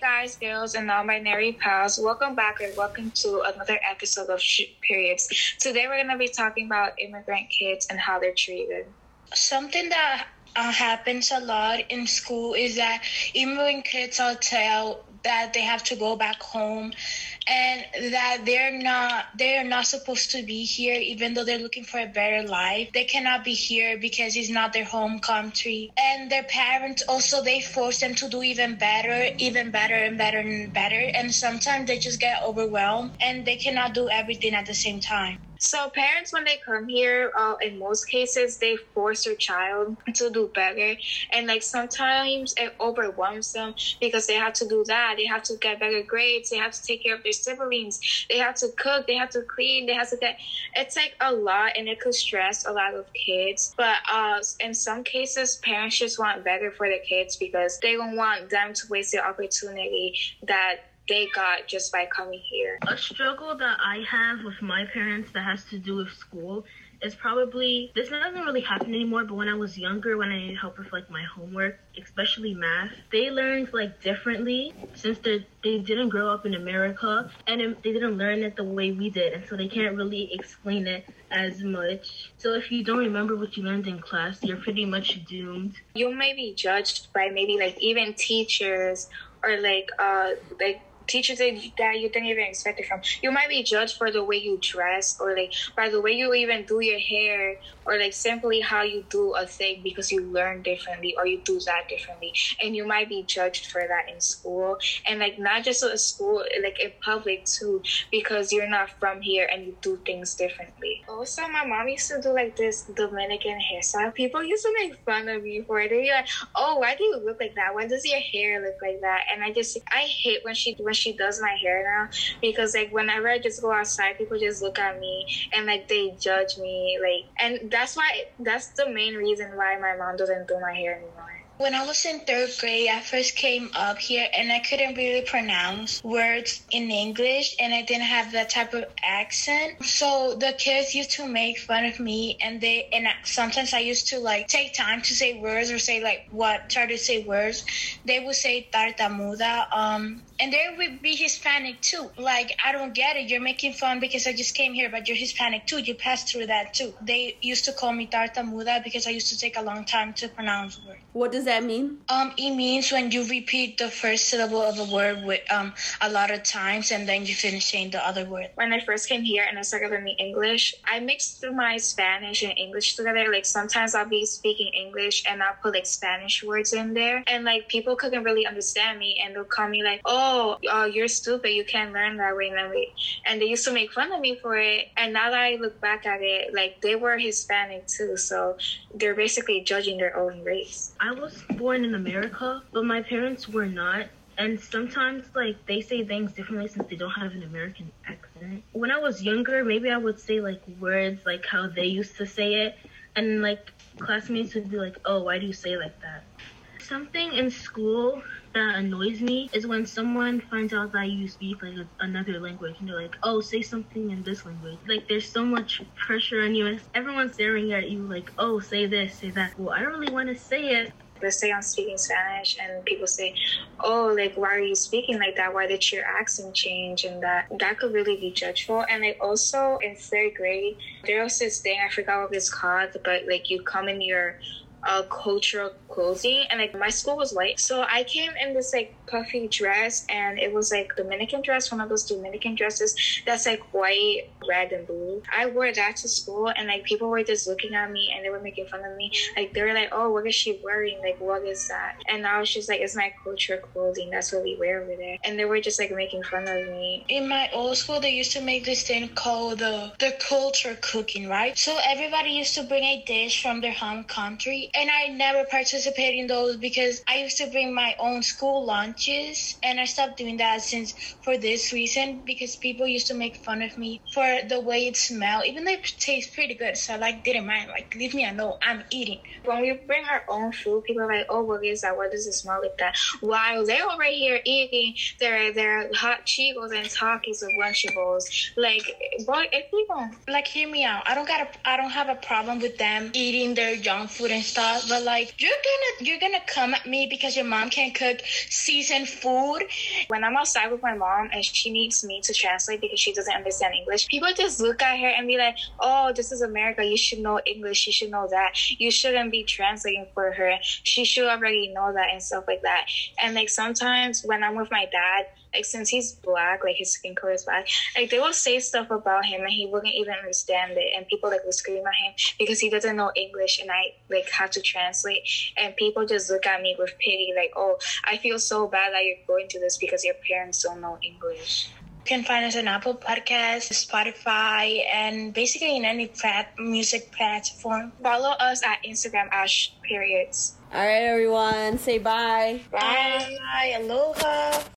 Guys, girls, and non-binary pals. Welcome back and welcome to another episode of Periods. Today we're gonna be talking about immigrant kids and how they're treated. Something that uh, happens a lot in school is that immigrant kids are told that they have to go back home and that they're not they're not supposed to be here even though they're looking for a better life. They cannot be here because it's not their home country. And their parents also they force them to do even better even better and better and better. And sometimes they just get overwhelmed and they cannot do everything at the same time So parents, when they come here, uh, in most cases, they force their child to do better, and like sometimes it overwhelms them because they have to do that. They have to get better grades. They have to take care of their siblings. They have to cook. They have to clean. They have to get. It's like a lot, and it could stress a lot of kids. But uh, in some cases, parents just want better for their kids because they don't want them to waste the opportunity that they got just by coming here. A struggle that I have with my parents that has to do with school is probably this doesn't really happen anymore but when i was younger when i needed help with like my homework especially math they learned like differently since they they didn't grow up in america and they didn't learn it the way we did and so they can't really explain it as much so if you don't remember what you learned in class you're pretty much doomed you may be judged by maybe like even teachers or like uh like teachers that you, didn't even expect it from. You might be judged for the way you dress or like by the way you even do your hair or like simply how you do a thing because you learn differently or you do that differently. And you might be judged for that in school and like not just at school, like in public too, because you're not from here and you do things differently. Also, my mom used to do like this Dominican hairstyle. People used to make fun of me for it. They'd be like, "Oh, why do you look like that? Why does your hair look like that?" And I just, I hate when she when she does my hair now because like whenever I just go outside, people just look at me and like they judge me. Like, and that's why that's the main reason why my mom doesn't do my hair anymore. When I was in third grade, I first came up here and I couldn't really pronounce words in English and I didn't have that type of accent. So the kids used to make fun of me and they, and sometimes I used to like take time to say words or say like what, try to say words. They would say tartamuda, um, and they would be Hispanic too. Like, I don't get it. You're making fun because I just came here, but you're Hispanic too. You passed through that too. They used to call me tartamuda because I used to take a long time to pronounce words. What does that mean? Um, it means when you repeat the first syllable of a word with um a lot of times and then you finish saying the other word. when I first came here and I started learning English, I mixed through my Spanish and English together. Like sometimes I'll be speaking English and I'll put like Spanish words in there, and like people couldn't really understand me, and they'll call me like, "Oh, uh, you're stupid. You can't learn that way." And then we- and they used to make fun of me for it. And now that I look back at it, like they were Hispanic too, so they're basically judging their own race. I was born in America, but my parents were not. And sometimes, like, they say things differently since they don't have an American accent. When I was younger, maybe I would say, like, words like how they used to say it. And, like, classmates would be like, oh, why do you say like that? Something in school that annoys me is when someone finds out that you speak, like, another language. And they're like, oh, say something in this language. Like, there's so much pressure on you. And everyone's staring at you like, oh, say this, say that. Well, I don't really want to say it. Let's say I'm speaking Spanish and people say, Oh, like why are you speaking like that? Why did your accent change? And that that could really be judgeful. And like also in third grade, there was this thing, I forgot what it's called, but like you come in your uh, cultural clothing and like my school was white. So i came in this like puffy dress and it was like dominican dress one of those dominican dresses that's like white red and blue. I wore that to school and like people were just looking at me and they were making fun of me. Like they were like oh what is she wearing? Like what is that? And i was just like it's my cultural clothing. That's what we wear over there and they were just like making fun of me. In my old school, they used to make this thing called the the culture cooking, right? So everybody used to bring a dish from their home country, and I never participated in those because I used to bring my own school lunches, and I stopped doing that since for this reason because people used to make fun of me for the way it smelled, even though it tastes pretty good. So I like didn't mind, like leave me alone, I'm eating. when we bring our own food, people are like, "Oh, what is that? What does it smell like that?" While they're over here eating their their hot Cheetos and Takis with Lunchables, like, boy, if people like hear me out i don't got a i don't have a problem with them eating their junk food and stuff aloha, but like you're gonna you're gonna come at me because your mom can't cook seasoned food. When I'm outside with my mom and she needs me to translate because she doesn't understand English, people just look at her and be like, "Oh, this is America. You should know English. You should know that. You shouldn't be translating for her. She should already know that and stuff like that." And like sometimes when I'm with my dad like since he's black, like his skin color is black, like they will say stuff about him and he wouldn't even understand it, and people like will scream at him because he doesn't know English, and I like have to translate, and people just look at me with pity, like, oh, I feel so bad that you're going through this because your parents don't know English. You can find us on Apple Podcasts, Spotify, and basically in any fat music platform. Follow us at Instagram Ash periods. All right, everyone, say bye. Bye. Bye. Aloha.